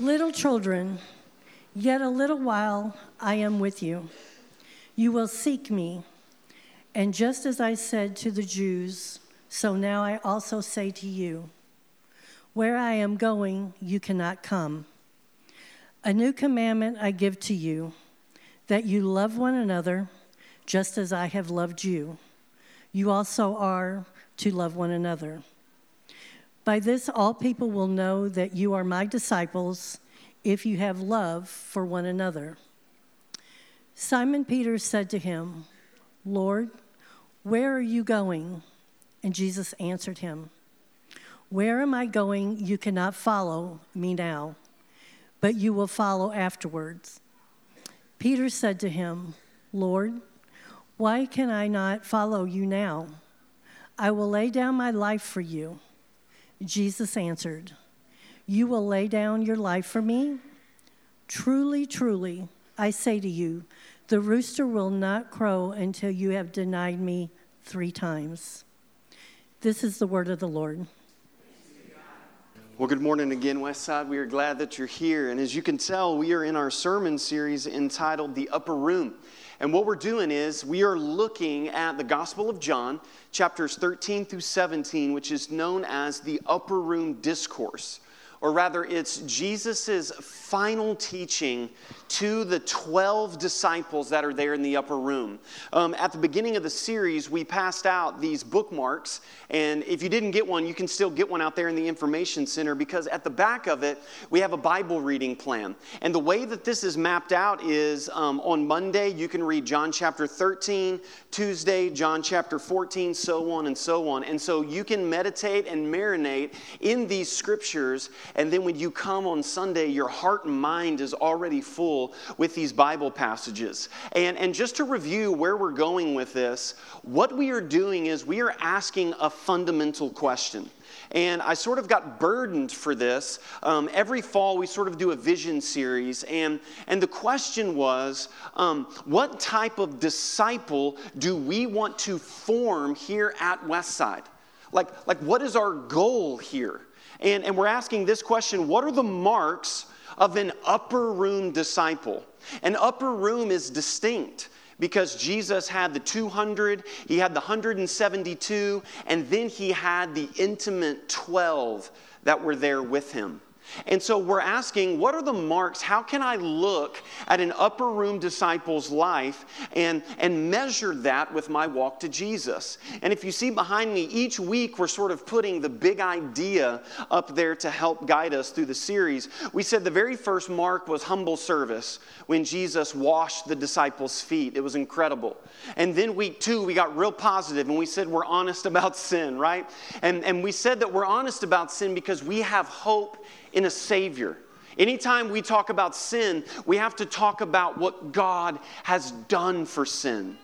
Little children, yet a little while I am with you. You will seek me. And just as I said to the Jews, so now I also say to you Where I am going, you cannot come. A new commandment I give to you that you love one another just as I have loved you. You also are to love one another. By this, all people will know that you are my disciples if you have love for one another. Simon Peter said to him, Lord, where are you going? And Jesus answered him, Where am I going? You cannot follow me now, but you will follow afterwards. Peter said to him, Lord, why can I not follow you now? I will lay down my life for you. Jesus answered, You will lay down your life for me? Truly, truly, I say to you, the rooster will not crow until you have denied me three times. This is the word of the Lord. Well, good morning again, Westside. We are glad that you're here. And as you can tell, we are in our sermon series entitled The Upper Room. And what we're doing is we are looking at the Gospel of John, chapters 13 through 17, which is known as the Upper Room Discourse. Or rather, it's Jesus' final teaching to the 12 disciples that are there in the upper room. Um, at the beginning of the series, we passed out these bookmarks, and if you didn't get one, you can still get one out there in the information center because at the back of it, we have a Bible reading plan. And the way that this is mapped out is um, on Monday, you can read John chapter 13, Tuesday, John chapter 14, so on and so on. And so you can meditate and marinate in these scriptures, and then when you come on Sunday, your heart and mind is already full with these Bible passages. And, and just to review where we're going with this, what we are doing is we are asking a fundamental question. And I sort of got burdened for this. Um, every fall, we sort of do a vision series. And, and the question was um, what type of disciple do we want to form here at Westside? Like, like what is our goal here? And, and we're asking this question what are the marks of an upper room disciple. An upper room is distinct because Jesus had the 200, he had the 172, and then he had the intimate 12 that were there with him. And so we're asking, what are the marks? How can I look at an upper room disciple's life and, and measure that with my walk to Jesus? And if you see behind me, each week we're sort of putting the big idea up there to help guide us through the series. We said the very first mark was humble service when Jesus washed the disciples' feet. It was incredible. And then week two, we got real positive and we said we're honest about sin, right? And, and we said that we're honest about sin because we have hope in a Savior. Anytime we talk about sin, we have to talk about what God has done for sin.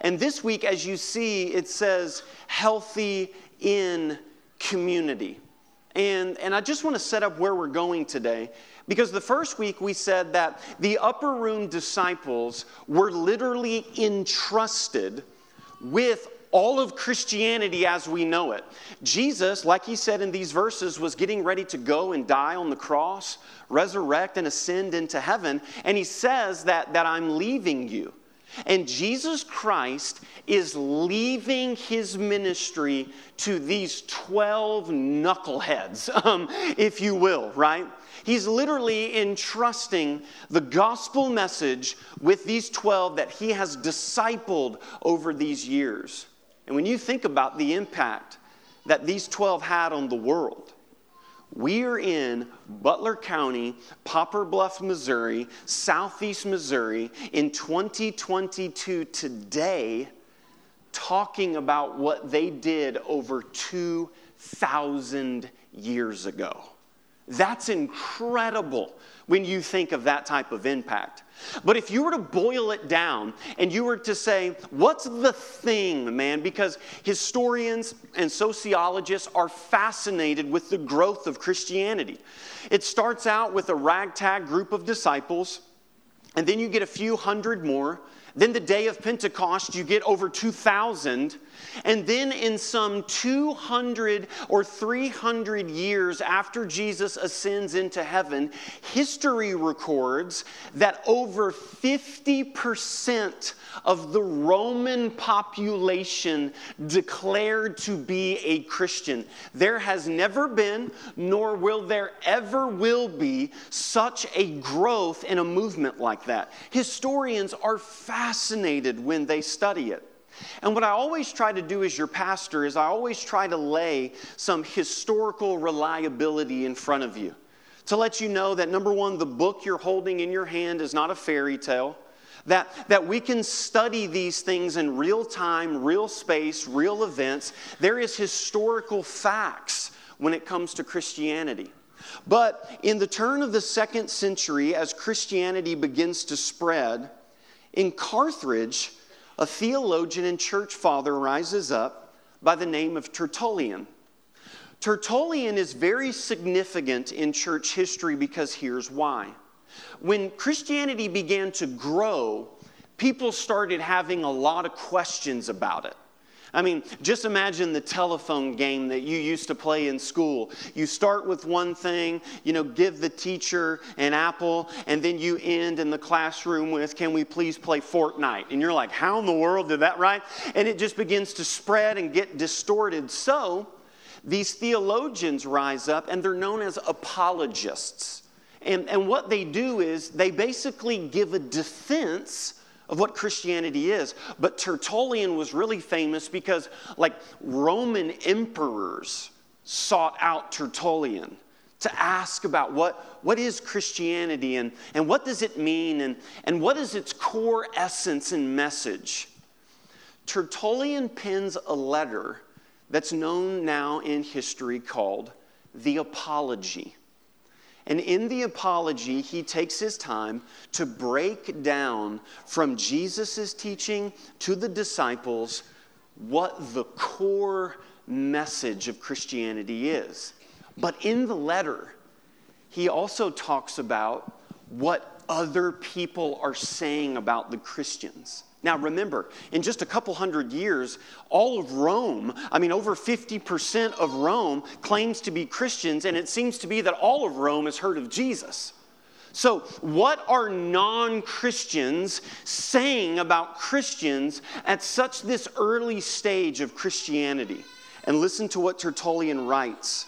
And this week, as you see, it says healthy in community. And, and I just want to set up where we're going today. Because the first week we said that the upper room disciples were literally entrusted with all of Christianity as we know it. Jesus, like he said in these verses, was getting ready to go and die on the cross, resurrect, and ascend into heaven. And he says that, that I'm leaving you. And Jesus Christ is leaving his ministry to these 12 knuckleheads, um, if you will, right? He's literally entrusting the gospel message with these 12 that he has discipled over these years. And when you think about the impact that these 12 had on the world, we are in Butler County, Poplar Bluff, Missouri, southeast Missouri in 2022 today, talking about what they did over 2,000 years ago. That's incredible when you think of that type of impact. But if you were to boil it down and you were to say, what's the thing, man? Because historians and sociologists are fascinated with the growth of Christianity. It starts out with a ragtag group of disciples, and then you get a few hundred more. Then the day of Pentecost, you get over 2,000. And then, in some 200 or 300 years after Jesus ascends into heaven, history records that over 50% of the Roman population declared to be a Christian. There has never been, nor will there ever will be, such a growth in a movement like that. Historians are fascinated when they study it. And what I always try to do as your pastor is I always try to lay some historical reliability in front of you to let you know that number one, the book you're holding in your hand is not a fairy tale. That, that we can study these things in real time, real space, real events. There is historical facts when it comes to Christianity. But in the turn of the second century, as Christianity begins to spread, in Carthage, a theologian and church father rises up by the name of Tertullian. Tertullian is very significant in church history because here's why. When Christianity began to grow, people started having a lot of questions about it. I mean, just imagine the telephone game that you used to play in school. You start with one thing, you know, give the teacher an apple, and then you end in the classroom with, Can we please play Fortnite? And you're like, How in the world did that, right? And it just begins to spread and get distorted. So, these theologians rise up, and they're known as apologists. And, and what they do is they basically give a defense of what Christianity is. But Tertullian was really famous because, like, Roman emperors sought out Tertullian to ask about what, what is Christianity and, and what does it mean and, and what is its core essence and message. Tertullian pens a letter that's known now in history called the Apology. And in the apology, he takes his time to break down from Jesus' teaching to the disciples what the core message of Christianity is. But in the letter, he also talks about what other people are saying about the Christians. Now, remember, in just a couple hundred years, all of Rome, I mean, over 50% of Rome claims to be Christians, and it seems to be that all of Rome has heard of Jesus. So, what are non Christians saying about Christians at such this early stage of Christianity? And listen to what Tertullian writes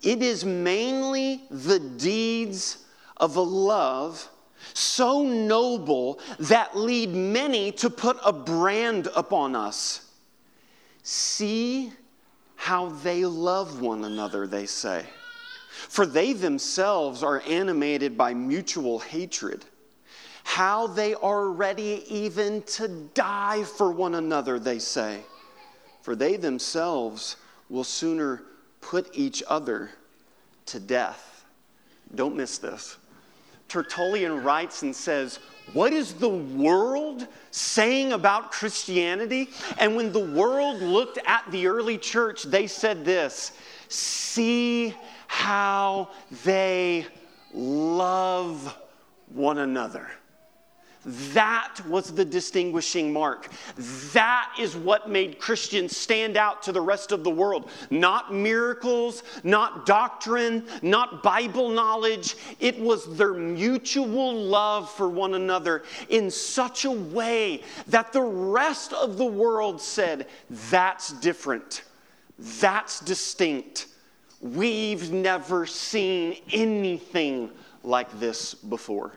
it is mainly the deeds of a love so noble that lead many to put a brand upon us. See how they love one another, they say. For they themselves are animated by mutual hatred. How they are ready even to die for one another, they say. For they themselves will sooner put each other to death. Don't miss this. Tertullian writes and says, What is the world saying about Christianity? And when the world looked at the early church, they said this See how they love one another. That was the distinguishing mark. That is what made Christians stand out to the rest of the world. Not miracles, not doctrine, not Bible knowledge. It was their mutual love for one another in such a way that the rest of the world said, That's different. That's distinct. We've never seen anything like this before.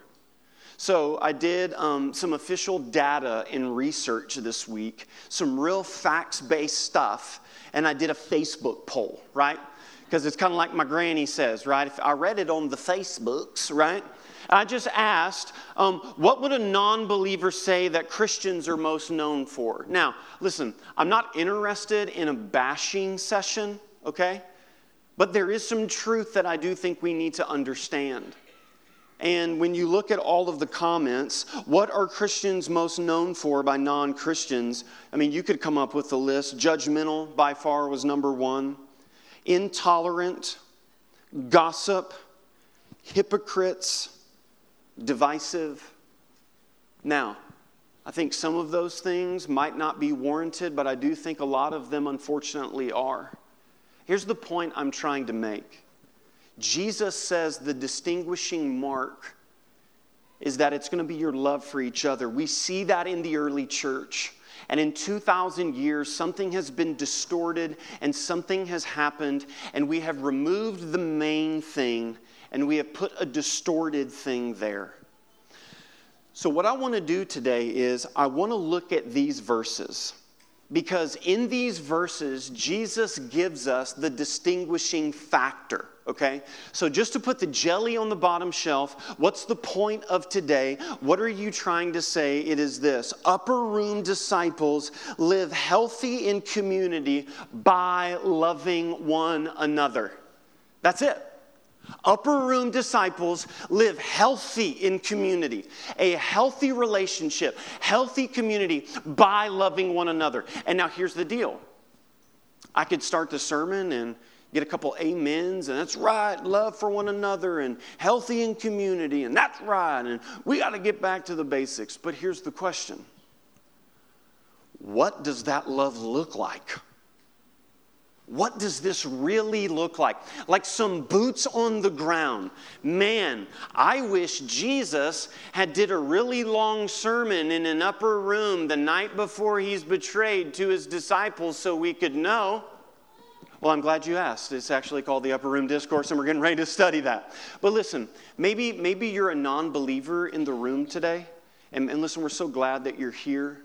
So I did um, some official data and research this week, some real facts based stuff, and I did a Facebook poll, right? Because it's kind of like my granny says, right? If I read it on the Facebooks, right? I just asked, um, what would a non believer say that Christians are most known for? Now, listen, I'm not interested in a bashing session, okay? But there is some truth that I do think we need to understand. And when you look at all of the comments, what are Christians most known for by non Christians? I mean, you could come up with a list. Judgmental by far was number one, intolerant, gossip, hypocrites, divisive. Now, I think some of those things might not be warranted, but I do think a lot of them unfortunately are. Here's the point I'm trying to make Jesus says the distinguishing mark is that it's going to be your love for each other. We see that in the early church. And in 2,000 years, something has been distorted and something has happened, and we have removed the main thing and we have put a distorted thing there. So, what I want to do today is I want to look at these verses because in these verses, Jesus gives us the distinguishing factor. Okay? So, just to put the jelly on the bottom shelf, what's the point of today? What are you trying to say? It is this upper room disciples live healthy in community by loving one another. That's it. Upper room disciples live healthy in community, a healthy relationship, healthy community by loving one another. And now here's the deal I could start the sermon and get a couple amens, and that's right, love for one another, and healthy in community, and that's right, and we got to get back to the basics. But here's the question What does that love look like? What does this really look like? Like some boots on the ground. Man, I wish Jesus had did a really long sermon in an upper room the night before he's betrayed to his disciples so we could know. Well, I'm glad you asked. It's actually called the Upper Room Discourse, and we're getting ready to study that. But listen, maybe, maybe you're a non believer in the room today. And, and listen, we're so glad that you're here.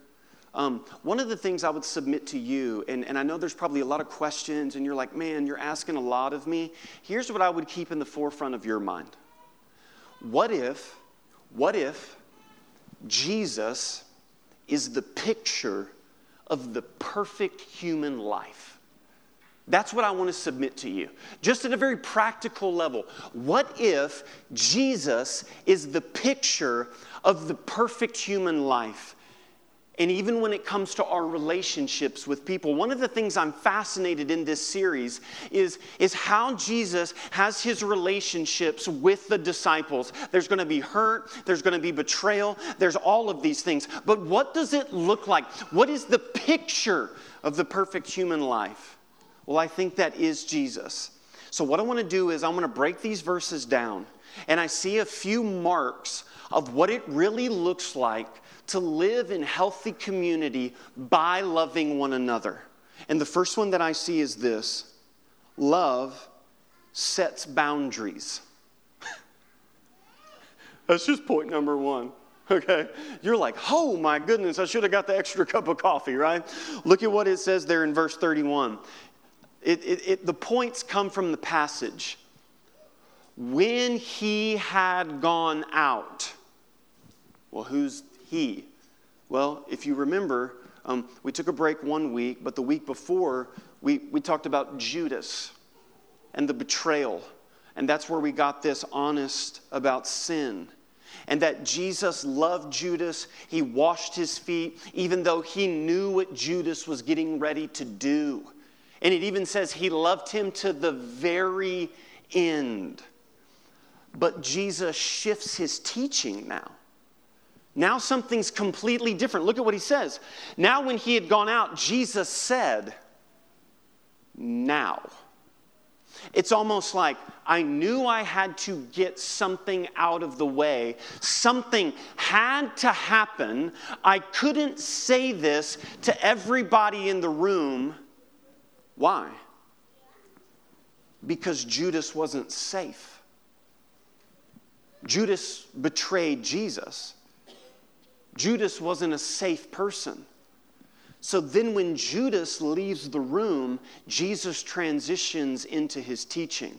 Um, one of the things I would submit to you, and, and I know there's probably a lot of questions, and you're like, man, you're asking a lot of me. Here's what I would keep in the forefront of your mind. What if, what if Jesus is the picture of the perfect human life? That's what I want to submit to you. Just at a very practical level. What if Jesus is the picture of the perfect human life? And even when it comes to our relationships with people, one of the things I'm fascinated in this series is, is how Jesus has his relationships with the disciples. There's going to be hurt, there's going to be betrayal, there's all of these things. But what does it look like? What is the picture of the perfect human life? Well, I think that is Jesus. So, what I want to do is I'm going to break these verses down, and I see a few marks of what it really looks like to live in healthy community by loving one another. And the first one that I see is this love sets boundaries. That's just point number one. Okay? You're like, oh my goodness, I should have got the extra cup of coffee, right? Look at what it says there in verse 31. It, it, it, the points come from the passage. When he had gone out, well, who's he? Well, if you remember, um, we took a break one week, but the week before, we, we talked about Judas and the betrayal. And that's where we got this honest about sin. And that Jesus loved Judas. He washed his feet, even though he knew what Judas was getting ready to do. And it even says he loved him to the very end. But Jesus shifts his teaching now. Now something's completely different. Look at what he says. Now, when he had gone out, Jesus said, Now. It's almost like I knew I had to get something out of the way. Something had to happen. I couldn't say this to everybody in the room. Why? Because Judas wasn't safe. Judas betrayed Jesus. Judas wasn't a safe person. So then, when Judas leaves the room, Jesus transitions into his teaching.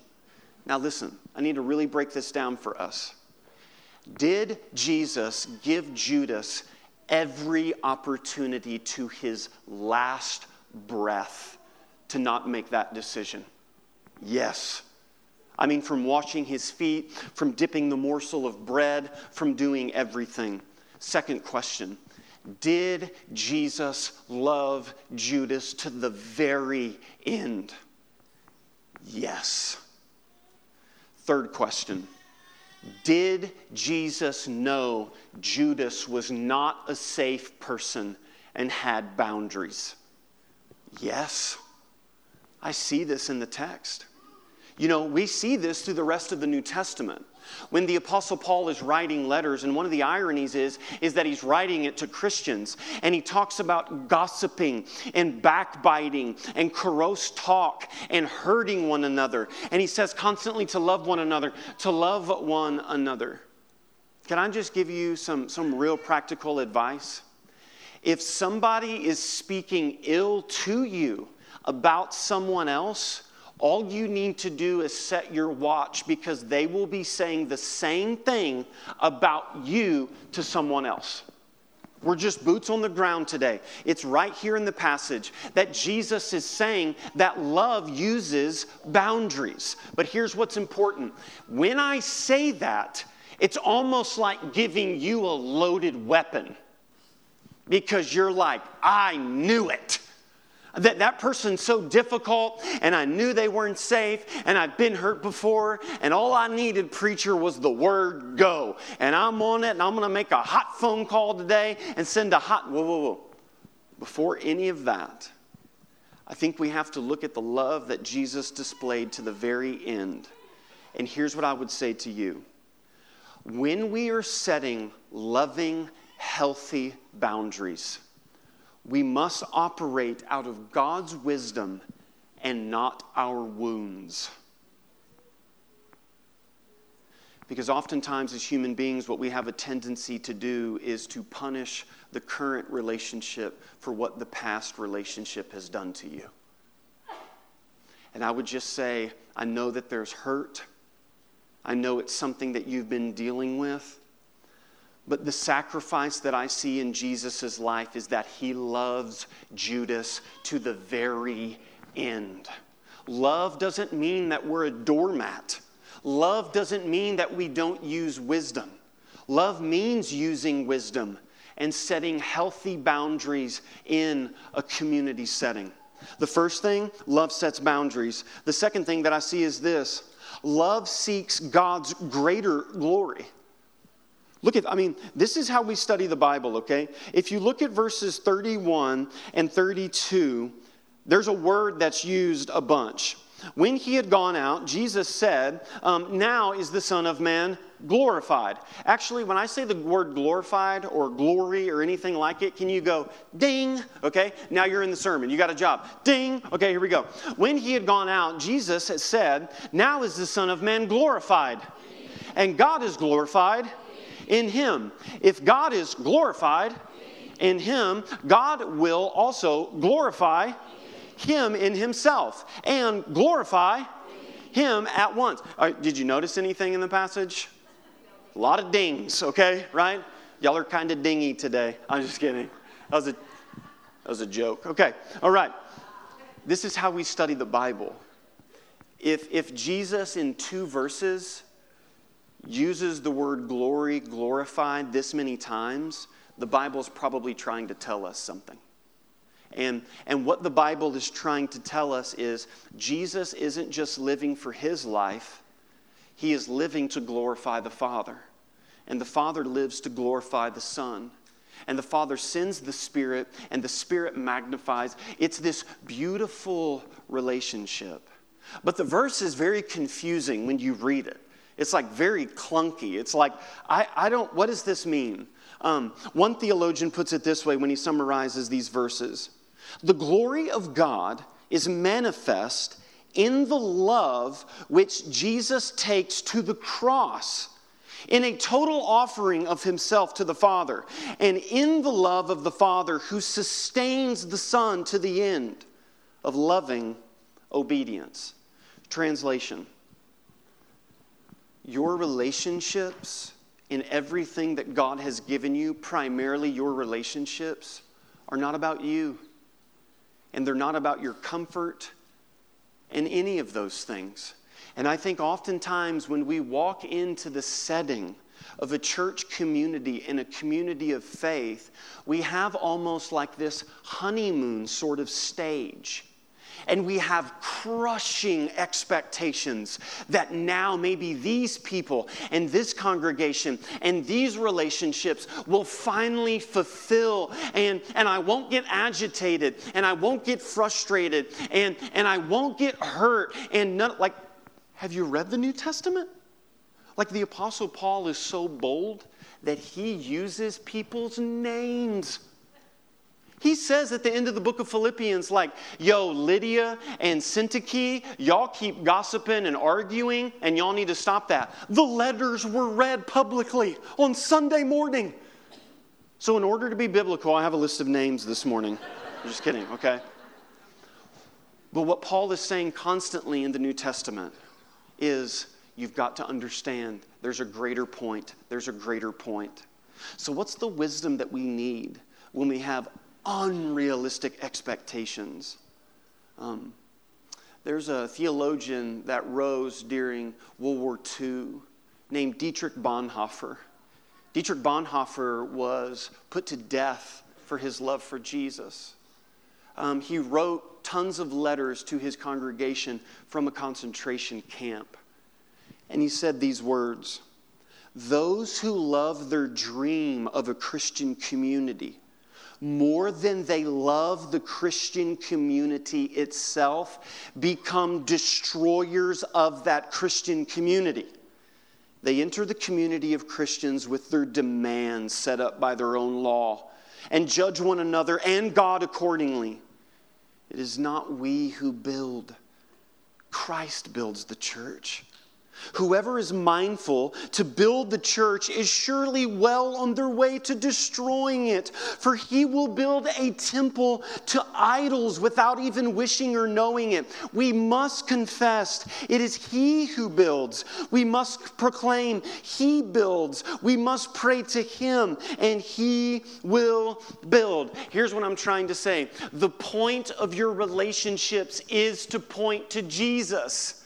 Now, listen, I need to really break this down for us. Did Jesus give Judas every opportunity to his last breath to not make that decision? Yes. I mean, from washing his feet, from dipping the morsel of bread, from doing everything. Second question Did Jesus love Judas to the very end? Yes. Third question Did Jesus know Judas was not a safe person and had boundaries? Yes. I see this in the text. You know, we see this through the rest of the New Testament. When the apostle Paul is writing letters and one of the ironies is is that he's writing it to Christians and he talks about gossiping and backbiting and corrosive talk and hurting one another and he says constantly to love one another to love one another. Can I just give you some some real practical advice? If somebody is speaking ill to you about someone else, all you need to do is set your watch because they will be saying the same thing about you to someone else. We're just boots on the ground today. It's right here in the passage that Jesus is saying that love uses boundaries. But here's what's important when I say that, it's almost like giving you a loaded weapon because you're like, I knew it that that person's so difficult and I knew they weren't safe and I've been hurt before and all I needed, preacher, was the word go. And I'm on it and I'm going to make a hot phone call today and send a hot, whoa, whoa, whoa. Before any of that, I think we have to look at the love that Jesus displayed to the very end. And here's what I would say to you when we are setting loving, healthy boundaries, we must operate out of God's wisdom and not our wounds. Because oftentimes, as human beings, what we have a tendency to do is to punish the current relationship for what the past relationship has done to you. And I would just say, I know that there's hurt. I know it's something that you've been dealing with. But the sacrifice that I see in Jesus' life is that he loves Judas to the very end. Love doesn't mean that we're a doormat. Love doesn't mean that we don't use wisdom. Love means using wisdom and setting healthy boundaries in a community setting. The first thing, love sets boundaries. The second thing that I see is this love seeks God's greater glory. Look at, I mean, this is how we study the Bible, okay? If you look at verses 31 and 32, there's a word that's used a bunch. When he had gone out, Jesus said, um, Now is the Son of Man glorified. Actually, when I say the word glorified or glory or anything like it, can you go ding? Okay, now you're in the sermon. You got a job. Ding. Okay, here we go. When he had gone out, Jesus had said, Now is the Son of Man glorified. And God is glorified in him. If God is glorified in him, God will also glorify him in himself and glorify him at once. Right, did you notice anything in the passage? A lot of dings, okay, right? Y'all are kind of dingy today. I'm just kidding. That was a, that was a joke. Okay, all right. This is how we study the Bible. If, if Jesus in two verses uses the word glory, glorified this many times, the Bible is probably trying to tell us something. And, and what the Bible is trying to tell us is Jesus isn't just living for his life, he is living to glorify the Father. And the Father lives to glorify the Son. And the Father sends the Spirit, and the Spirit magnifies. It's this beautiful relationship. But the verse is very confusing when you read it. It's like very clunky. It's like, I, I don't, what does this mean? Um, one theologian puts it this way when he summarizes these verses The glory of God is manifest in the love which Jesus takes to the cross in a total offering of himself to the Father, and in the love of the Father who sustains the Son to the end of loving obedience. Translation your relationships in everything that God has given you, primarily your relationships, are not about you. And they're not about your comfort and any of those things. And I think oftentimes when we walk into the setting of a church community and a community of faith, we have almost like this honeymoon sort of stage and we have crushing expectations that now maybe these people and this congregation and these relationships will finally fulfill and, and I won't get agitated and I won't get frustrated and, and I won't get hurt and none like have you read the New Testament? Like the Apostle Paul is so bold that he uses people's names. He says at the end of the book of Philippians, like, yo, Lydia and Syntyche, y'all keep gossiping and arguing, and y'all need to stop that. The letters were read publicly on Sunday morning. So, in order to be biblical, I have a list of names this morning. Just kidding, okay? But what Paul is saying constantly in the New Testament is you've got to understand there's a greater point. There's a greater point. So, what's the wisdom that we need when we have unrealistic expectations. Um, there's a theologian that rose during World War II named Dietrich Bonhoeffer. Dietrich Bonhoeffer was put to death for his love for Jesus. Um, he wrote tons of letters to his congregation from a concentration camp. And he said these words Those who love their dream of a Christian community more than they love the Christian community itself, become destroyers of that Christian community. They enter the community of Christians with their demands set up by their own law and judge one another and God accordingly. It is not we who build, Christ builds the church. Whoever is mindful to build the church is surely well on their way to destroying it, for he will build a temple to idols without even wishing or knowing it. We must confess it is he who builds. We must proclaim he builds. We must pray to him, and he will build. Here's what I'm trying to say the point of your relationships is to point to Jesus.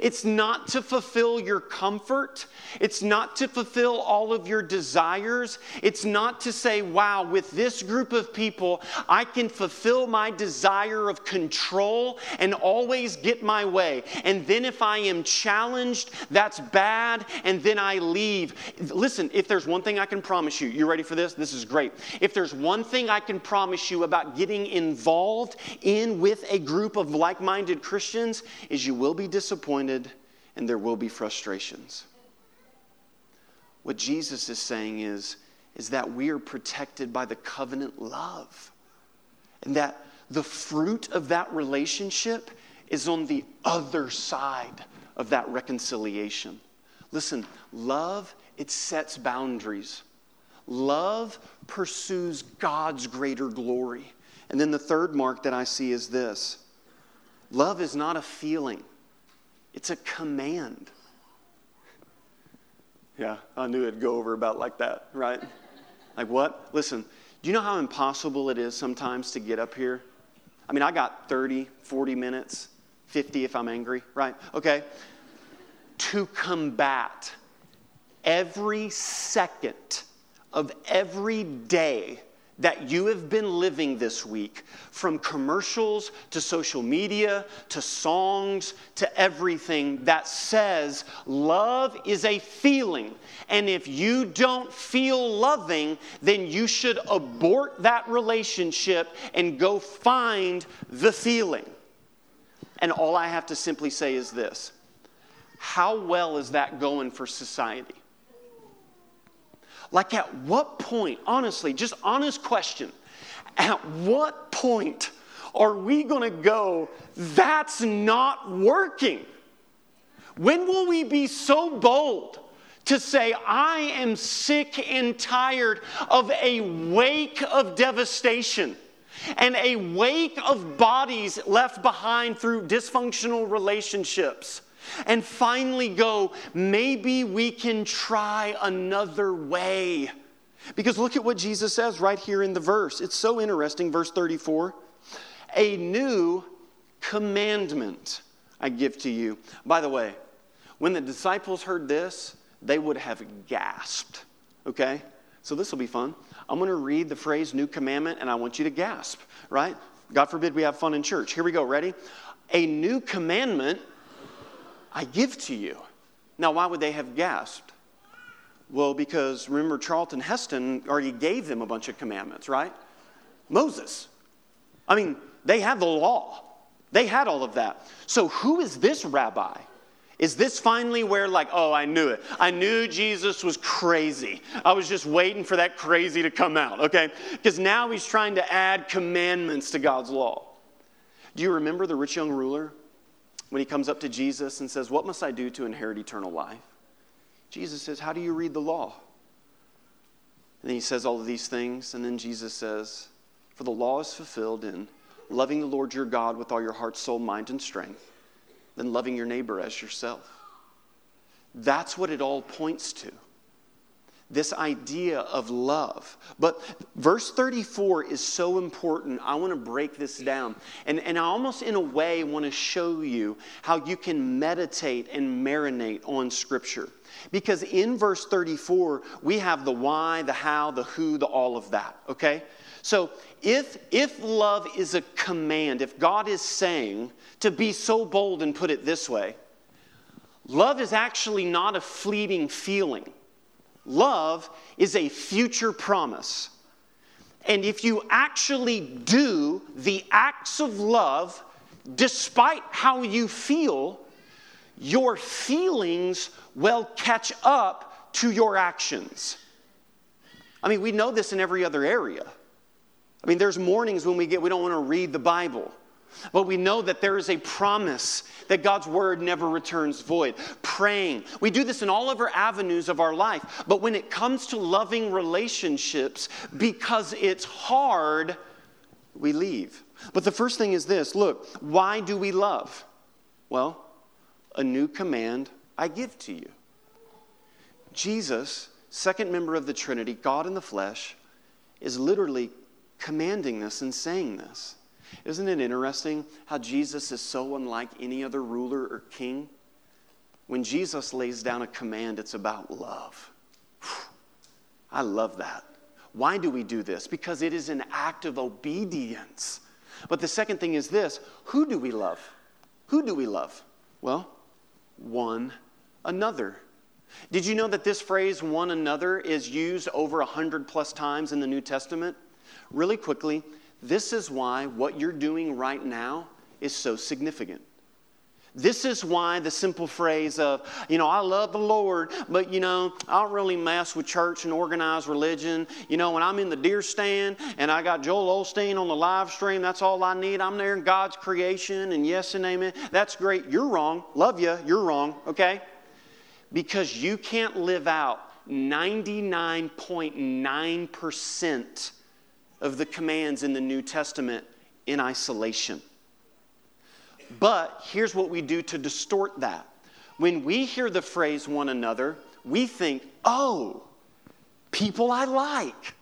It's not to fulfill your comfort. It's not to fulfill all of your desires. It's not to say, wow, with this group of people, I can fulfill my desire of control and always get my way. And then if I am challenged, that's bad, and then I leave. Listen, if there's one thing I can promise you, you ready for this? This is great. If there's one thing I can promise you about getting involved in with a group of like minded Christians, is you will be disappointed disappointed and there will be frustrations. What Jesus is saying is, is that we are protected by the covenant love. And that the fruit of that relationship is on the other side of that reconciliation. Listen, love, it sets boundaries. Love pursues God's greater glory. And then the third mark that I see is this love is not a feeling. It's a command. Yeah, I knew it'd go over about like that, right? Like what? Listen, do you know how impossible it is sometimes to get up here? I mean, I got 30, 40 minutes, 50 if I'm angry, right? Okay. To combat every second of every day that you have been living this week, from commercials to social media to songs to everything that says love is a feeling. And if you don't feel loving, then you should abort that relationship and go find the feeling. And all I have to simply say is this How well is that going for society? Like, at what point, honestly, just honest question, at what point are we going to go, that's not working? When will we be so bold to say, I am sick and tired of a wake of devastation? and a wake of bodies left behind through dysfunctional relationships and finally go, maybe we can try another way. Because look at what Jesus says right here in the verse. It's so interesting, verse 34. A new commandment I give to you. By the way, when the disciples heard this, they would have gasped. Okay? So this will be fun. I'm going to read the phrase new commandment and I want you to gasp, right? God forbid we have fun in church. Here we go. Ready? A new commandment I give to you. Now, why would they have gasped? Well, because remember, Charlton Heston already gave them a bunch of commandments, right? Moses. I mean, they had the law, they had all of that. So, who is this rabbi? Is this finally where, like, oh, I knew it? I knew Jesus was crazy. I was just waiting for that crazy to come out, okay? Because now he's trying to add commandments to God's law. Do you remember the rich young ruler when he comes up to Jesus and says, What must I do to inherit eternal life? Jesus says, How do you read the law? And he says all of these things, and then Jesus says, For the law is fulfilled in loving the Lord your God with all your heart, soul, mind, and strength, then loving your neighbor as yourself. That's what it all points to this idea of love. But verse 34 is so important. I want to break this down. And, and I almost, in a way, want to show you how you can meditate and marinate on Scripture. Because in verse 34, we have the why, the how, the who, the all of that, okay? So if, if love is a command, if God is saying to be so bold and put it this way, love is actually not a fleeting feeling. Love is a future promise. And if you actually do the acts of love, despite how you feel, your feelings will catch up to your actions. I mean, we know this in every other area. I mean, there's mornings when we get, we don't want to read the Bible. But we know that there is a promise that God's word never returns void. Praying. We do this in all of our avenues of our life. But when it comes to loving relationships, because it's hard, we leave. But the first thing is this look, why do we love? Well, a new command I give to you. Jesus, second member of the Trinity, God in the flesh, is literally commanding this and saying this. Isn't it interesting how Jesus is so unlike any other ruler or king? When Jesus lays down a command, it's about love. I love that. Why do we do this? Because it is an act of obedience. But the second thing is this who do we love? Who do we love? Well, one another. Did you know that this phrase, one another, is used over a hundred plus times in the New Testament? Really quickly, this is why what you're doing right now is so significant. This is why the simple phrase of, you know, I love the Lord, but, you know, I don't really mess with church and organized religion. You know, when I'm in the deer stand and I got Joel Osteen on the live stream, that's all I need. I'm there in God's creation and yes and amen. That's great. You're wrong. Love you. You're wrong, okay? Because you can't live out 99.9% of the commands in the New Testament in isolation. But here's what we do to distort that. When we hear the phrase one another, we think, oh, people I like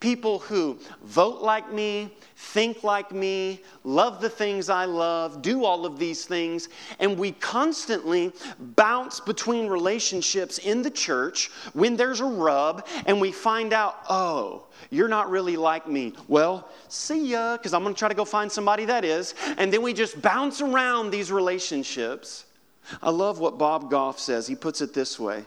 people who vote like me, think like me, love the things I love, do all of these things, and we constantly bounce between relationships in the church when there's a rub and we find out, oh, you're not really like me. Well, see ya, because I'm going to try to go find somebody that is. And then we just bounce around these relationships. I love what Bob Goff says. He puts it this way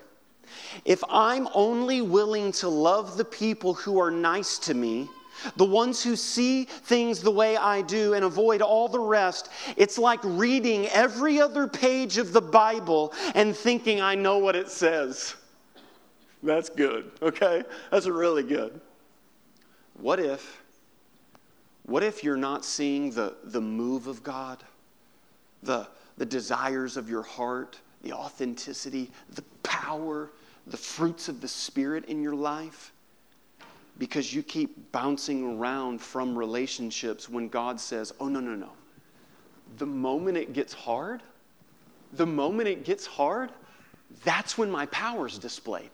if I'm only willing to love the people who are nice to me, the ones who see things the way I do and avoid all the rest, it's like reading every other page of the Bible and thinking I know what it says. That's good, okay? That's really good. What if, what if you're not seeing the, the move of God, the, the desires of your heart, the authenticity, the power, the fruits of the Spirit in your life because you keep bouncing around from relationships when God says, oh, no, no, no. The moment it gets hard, the moment it gets hard, that's when my power is displayed.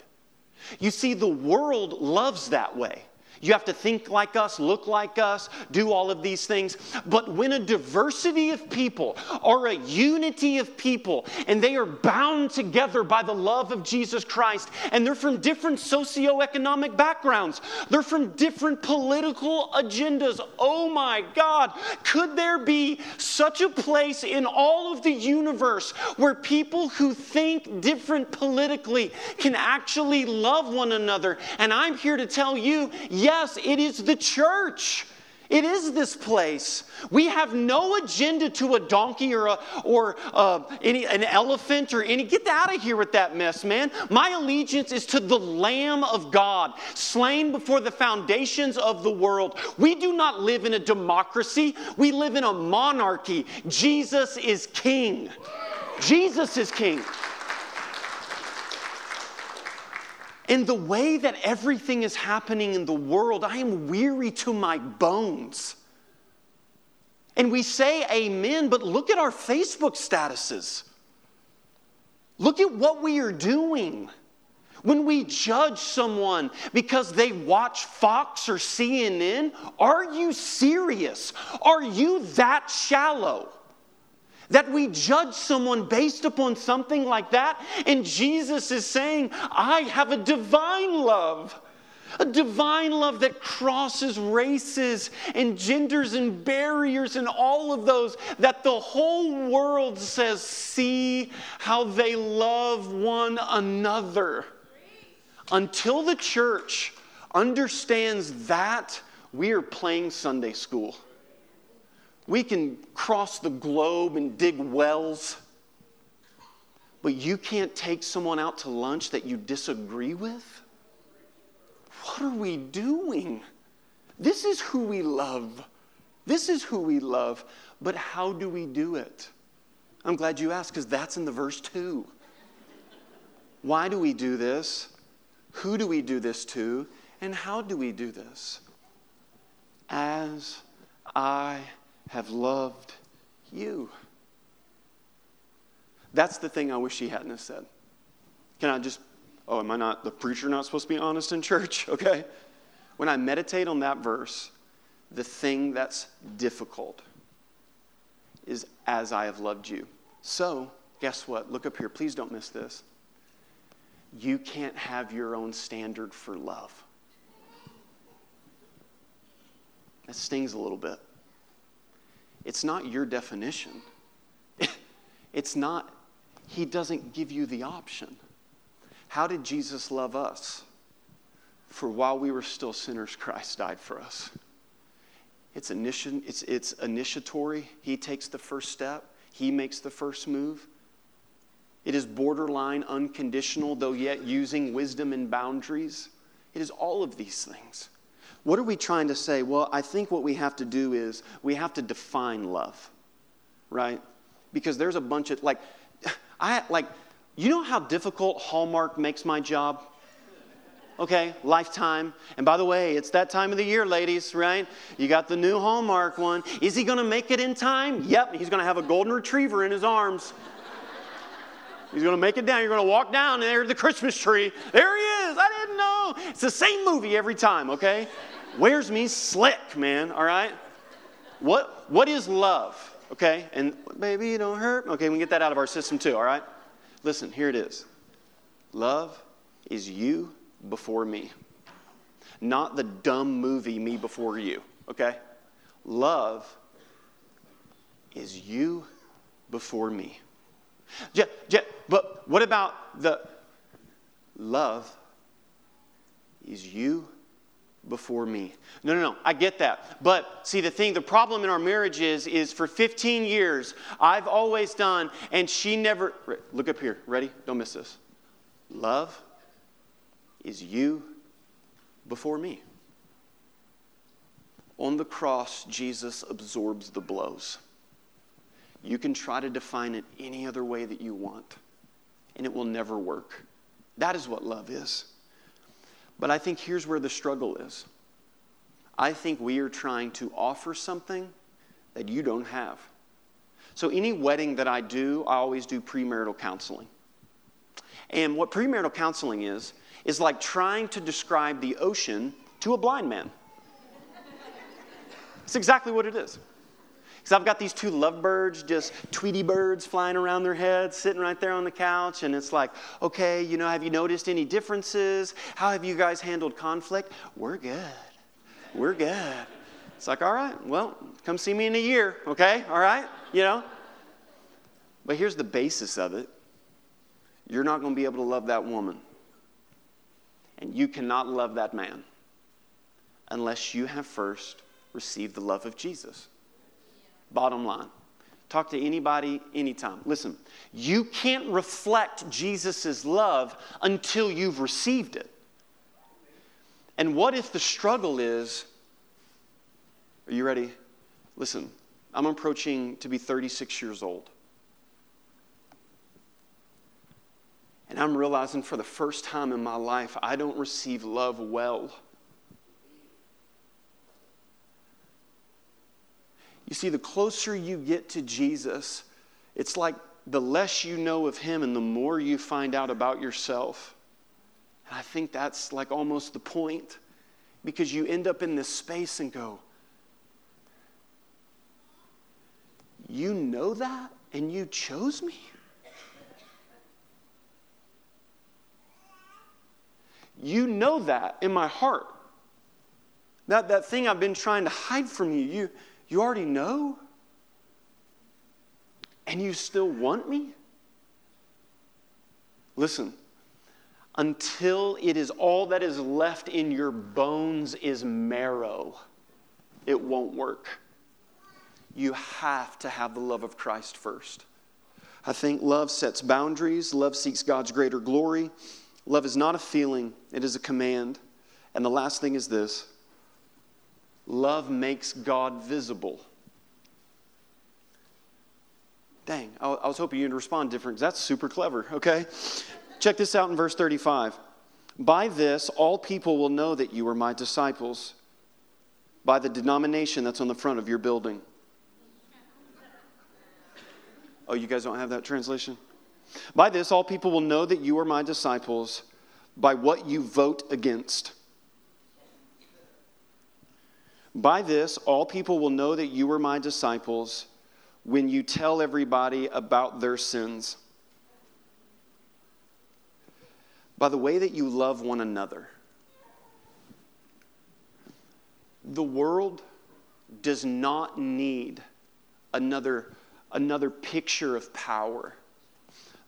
You see, the world loves that way. You have to think like us, look like us, do all of these things. But when a diversity of people or a unity of people and they are bound together by the love of Jesus Christ and they're from different socioeconomic backgrounds, they're from different political agendas. Oh my God, could there be such a place in all of the universe where people who think different politically can actually love one another? And I'm here to tell you yes, it is the church. It is this place. We have no agenda to a donkey or, a, or uh, any, an elephant or any. Get out of here with that mess, man. My allegiance is to the Lamb of God, slain before the foundations of the world. We do not live in a democracy, we live in a monarchy. Jesus is king. Jesus is king. In the way that everything is happening in the world, I am weary to my bones. And we say amen, but look at our Facebook statuses. Look at what we are doing. When we judge someone because they watch Fox or CNN, are you serious? Are you that shallow? That we judge someone based upon something like that. And Jesus is saying, I have a divine love. A divine love that crosses races and genders and barriers and all of those, that the whole world says, see how they love one another. Until the church understands that, we are playing Sunday school. We can cross the globe and dig wells, but you can't take someone out to lunch that you disagree with? What are we doing? This is who we love. This is who we love. But how do we do it? I'm glad you asked because that's in the verse too. Why do we do this? Who do we do this to? And how do we do this? As I have loved you. That's the thing I wish he hadn't have said. Can I just, oh, am I not, the preacher not supposed to be honest in church? Okay. When I meditate on that verse, the thing that's difficult is as I have loved you. So, guess what? Look up here. Please don't miss this. You can't have your own standard for love. That stings a little bit. It's not your definition. it's not, He doesn't give you the option. How did Jesus love us? For while we were still sinners, Christ died for us. It's, initi- it's, it's initiatory. He takes the first step, He makes the first move. It is borderline unconditional, though yet using wisdom and boundaries. It is all of these things. What are we trying to say? Well, I think what we have to do is we have to define love, right? Because there's a bunch of, like, I, like, you know how difficult Hallmark makes my job? Okay, lifetime. And by the way, it's that time of the year, ladies, right? You got the new Hallmark one. Is he going to make it in time? Yep, he's going to have a golden retriever in his arms. He's going to make it down. You're going to walk down, and there's the Christmas tree. There he is. I didn't know. It's the same movie every time, okay? Wears me slick, man, all right? What, what is love? Okay, and baby, you don't hurt. Okay, we can get that out of our system too, all right? Listen, here it is. Love is you before me, not the dumb movie Me Before You, okay? Love is you before me. But what about the love is you before me. No, no, no. I get that. But see, the thing, the problem in our marriage is, is for 15 years, I've always done, and she never. Look up here. Ready? Don't miss this. Love is you before me. On the cross, Jesus absorbs the blows. You can try to define it any other way that you want, and it will never work. That is what love is. But I think here's where the struggle is. I think we are trying to offer something that you don't have. So, any wedding that I do, I always do premarital counseling. And what premarital counseling is, is like trying to describe the ocean to a blind man. It's exactly what it is. Because I've got these two lovebirds, just Tweety birds flying around their heads, sitting right there on the couch. And it's like, okay, you know, have you noticed any differences? How have you guys handled conflict? We're good. We're good. It's like, all right, well, come see me in a year, okay? All right, you know? But here's the basis of it you're not going to be able to love that woman. And you cannot love that man unless you have first received the love of Jesus. Bottom line. Talk to anybody, anytime. Listen, you can't reflect Jesus' love until you've received it. And what if the struggle is are you ready? Listen, I'm approaching to be 36 years old. And I'm realizing for the first time in my life, I don't receive love well. You see, the closer you get to Jesus, it's like the less you know of Him and the more you find out about yourself. And I think that's like almost the point because you end up in this space and go, You know that and you chose me? You know that in my heart. That, that thing I've been trying to hide from you, you, you already know? And you still want me? Listen, until it is all that is left in your bones is marrow, it won't work. You have to have the love of Christ first. I think love sets boundaries, love seeks God's greater glory. Love is not a feeling, it is a command. And the last thing is this love makes God visible. Dang, I was hoping you'd respond different that's super clever, okay? Check this out in verse 35. By this, all people will know that you are my disciples, by the denomination that's on the front of your building. Oh, you guys don't have that translation? By this, all people will know that you are my disciples by what you vote against. By this, all people will know that you are my disciples when you tell everybody about their sins. By the way that you love one another. The world does not need another, another picture of power.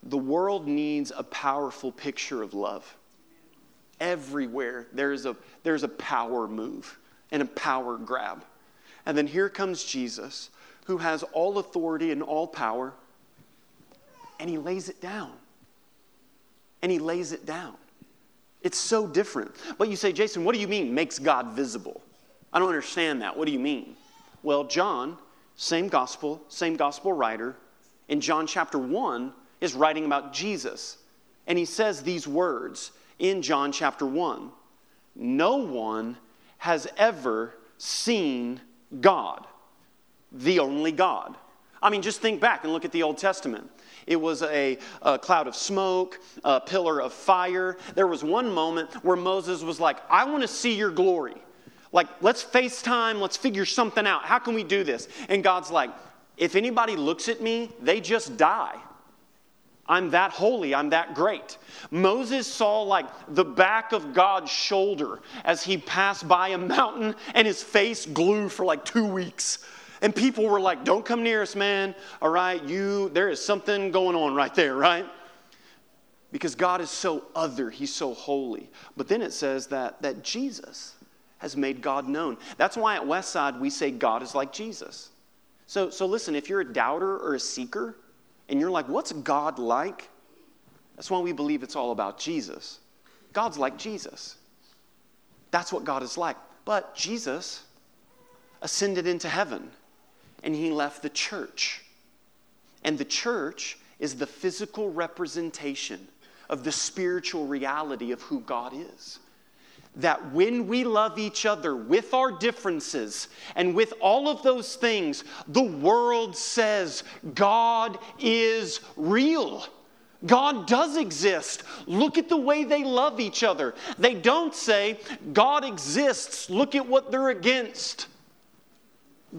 The world needs a powerful picture of love. Everywhere there's a, there's a power move and a power grab. And then here comes Jesus, who has all authority and all power, and he lays it down. And he lays it down. It's so different. But you say, Jason, what do you mean makes God visible? I don't understand that. What do you mean? Well, John, same gospel, same gospel writer, in John chapter 1 is writing about Jesus. And he says these words in John chapter 1 No one has ever seen God, the only God. I mean, just think back and look at the Old Testament. It was a, a, cloud of smoke, a pillar of fire. There was one moment where Moses was like, I want to see your glory. Like, let's FaceTime, let's figure something out. How can we do this? And God's like, if anybody looks at me, they just die. I'm that holy, I'm that great. Moses saw like the back of God's shoulder as he passed by a mountain and his face glue for like two weeks. And people were like, Don't come near us, man. All right, you, there is something going on right there, right? Because God is so other, He's so holy. But then it says that, that Jesus has made God known. That's why at Westside we say God is like Jesus. So, so listen, if you're a doubter or a seeker, and you're like, what's God like? That's why we believe it's all about Jesus. God's like Jesus. That's what God is like. But Jesus ascended into heaven and he left the church. And the church is the physical representation of the spiritual reality of who God is that when we love each other with our differences and with all of those things, the world says God is real. God does exist. Look at the way they love each other. They don't say, God exists. Look at what they're against.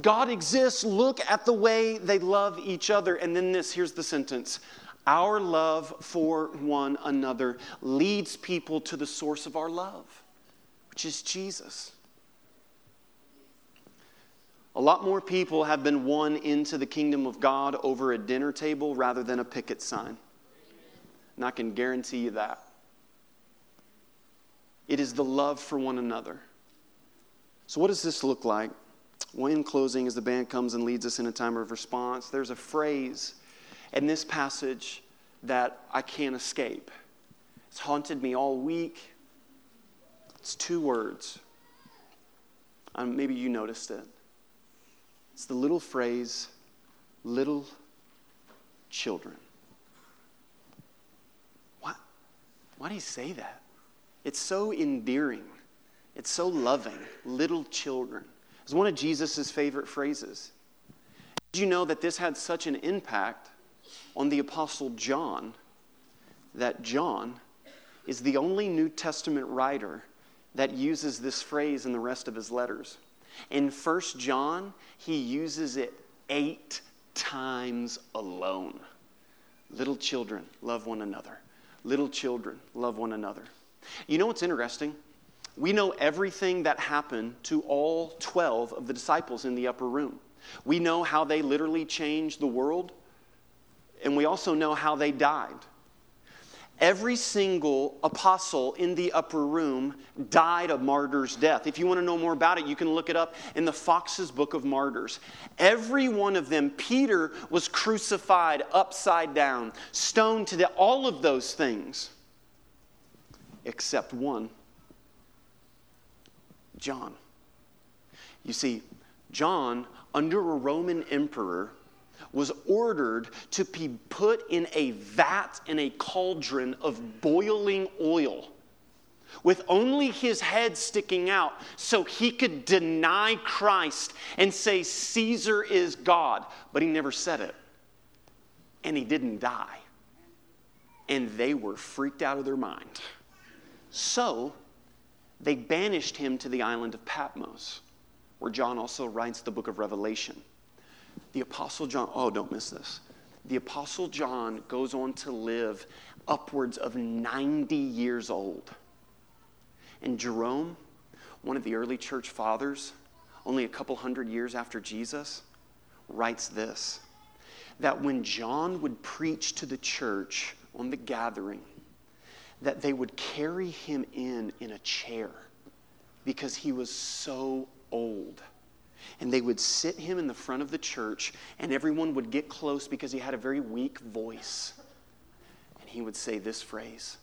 God exists. Look at the way they love each other. And then this here's the sentence Our love for one another leads people to the source of our love, which is Jesus. A lot more people have been won into the kingdom of God over a dinner table rather than a picket sign. And I can guarantee you that. It is the love for one another. So, what does this look like? Well, in closing, as the band comes and leads us in a time of response, there's a phrase in this passage that I can't escape. It's haunted me all week. It's two words. Um, maybe you noticed it. It's the little phrase, little children. Why, why do you say that? It's so endearing, it's so loving. Little children. It's one of Jesus' favorite phrases. Did you know that this had such an impact on the Apostle John that John is the only New Testament writer that uses this phrase in the rest of his letters? In 1 John, he uses it eight times alone. Little children, love one another. Little children, love one another. You know what's interesting? We know everything that happened to all 12 of the disciples in the upper room. We know how they literally changed the world, and we also know how they died. Every single apostle in the upper room died a martyr's death. If you want to know more about it, you can look it up in the Foxe's Book of Martyrs. Every one of them, Peter was crucified upside down, stoned to death, all of those things, except one John. You see, John, under a Roman emperor, was ordered to be put in a vat in a cauldron of boiling oil with only his head sticking out so he could deny Christ and say, Caesar is God. But he never said it. And he didn't die. And they were freaked out of their mind. So they banished him to the island of Patmos, where John also writes the book of Revelation. The Apostle John, oh, don't miss this. The Apostle John goes on to live upwards of 90 years old. And Jerome, one of the early church fathers, only a couple hundred years after Jesus, writes this that when John would preach to the church on the gathering, that they would carry him in in a chair because he was so old and they would sit him in the front of the church, and everyone would get close because he had a very weak voice. And he would say this phrase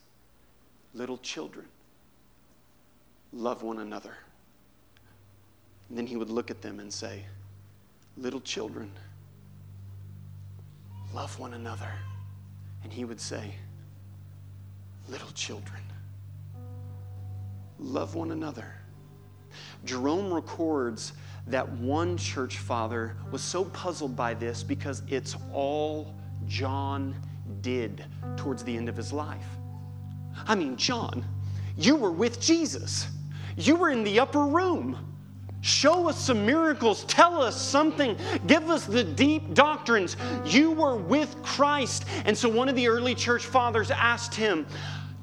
Little children, love one another. And then he would look at them and say, Little children, love one another. And he would say, Little children, love one another. Jerome records that one church father was so puzzled by this because it's all John did towards the end of his life. I mean, John, you were with Jesus, you were in the upper room. Show us some miracles. Tell us something. Give us the deep doctrines. You were with Christ. And so one of the early church fathers asked him,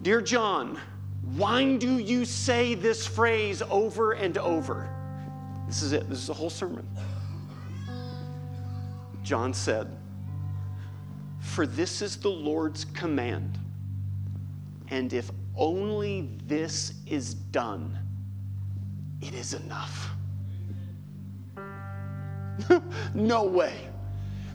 Dear John, why do you say this phrase over and over? This is it. This is the whole sermon. John said, For this is the Lord's command. And if only this is done, it is enough. no way.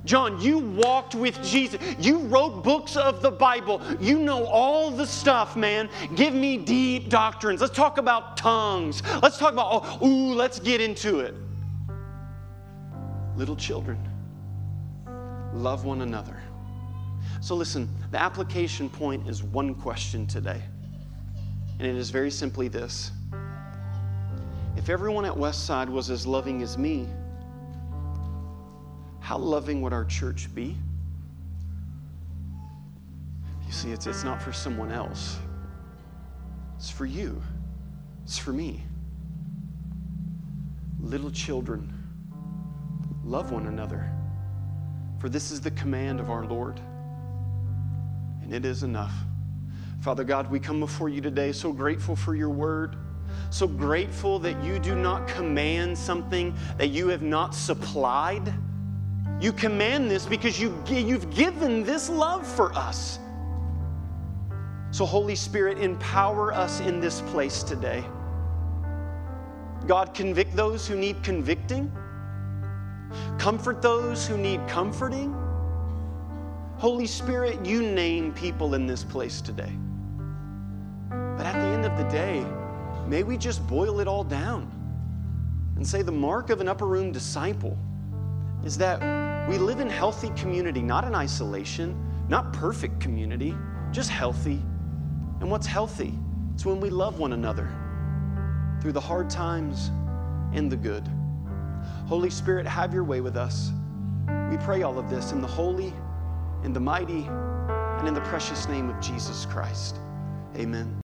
John, you walked with Jesus. You wrote books of the Bible. You know all the stuff, man. Give me deep doctrines. Let's talk about tongues. Let's talk about, oh, ooh, let's get into it. Little children, love one another. So, listen, the application point is one question today. And it is very simply this If everyone at Westside was as loving as me, how loving would our church be? You See, it's, it's not for someone else, it's for you, it's for me. Little children, love one another, for this is the command of our Lord, and it is enough. Father God, we come before you today so grateful for your word, so grateful that you do not command something that you have not supplied. You command this because you, you've given this love for us. So, Holy Spirit, empower us in this place today. God, convict those who need convicting, comfort those who need comforting. Holy Spirit, you name people in this place today. But at the end of the day, may we just boil it all down and say the mark of an upper room disciple is that we live in healthy community, not in isolation, not perfect community, just healthy. And what's healthy? It's when we love one another through the hard times and the good. Holy Spirit, have your way with us. We pray all of this in the holy, in the mighty, and in the precious name of Jesus Christ. Amen.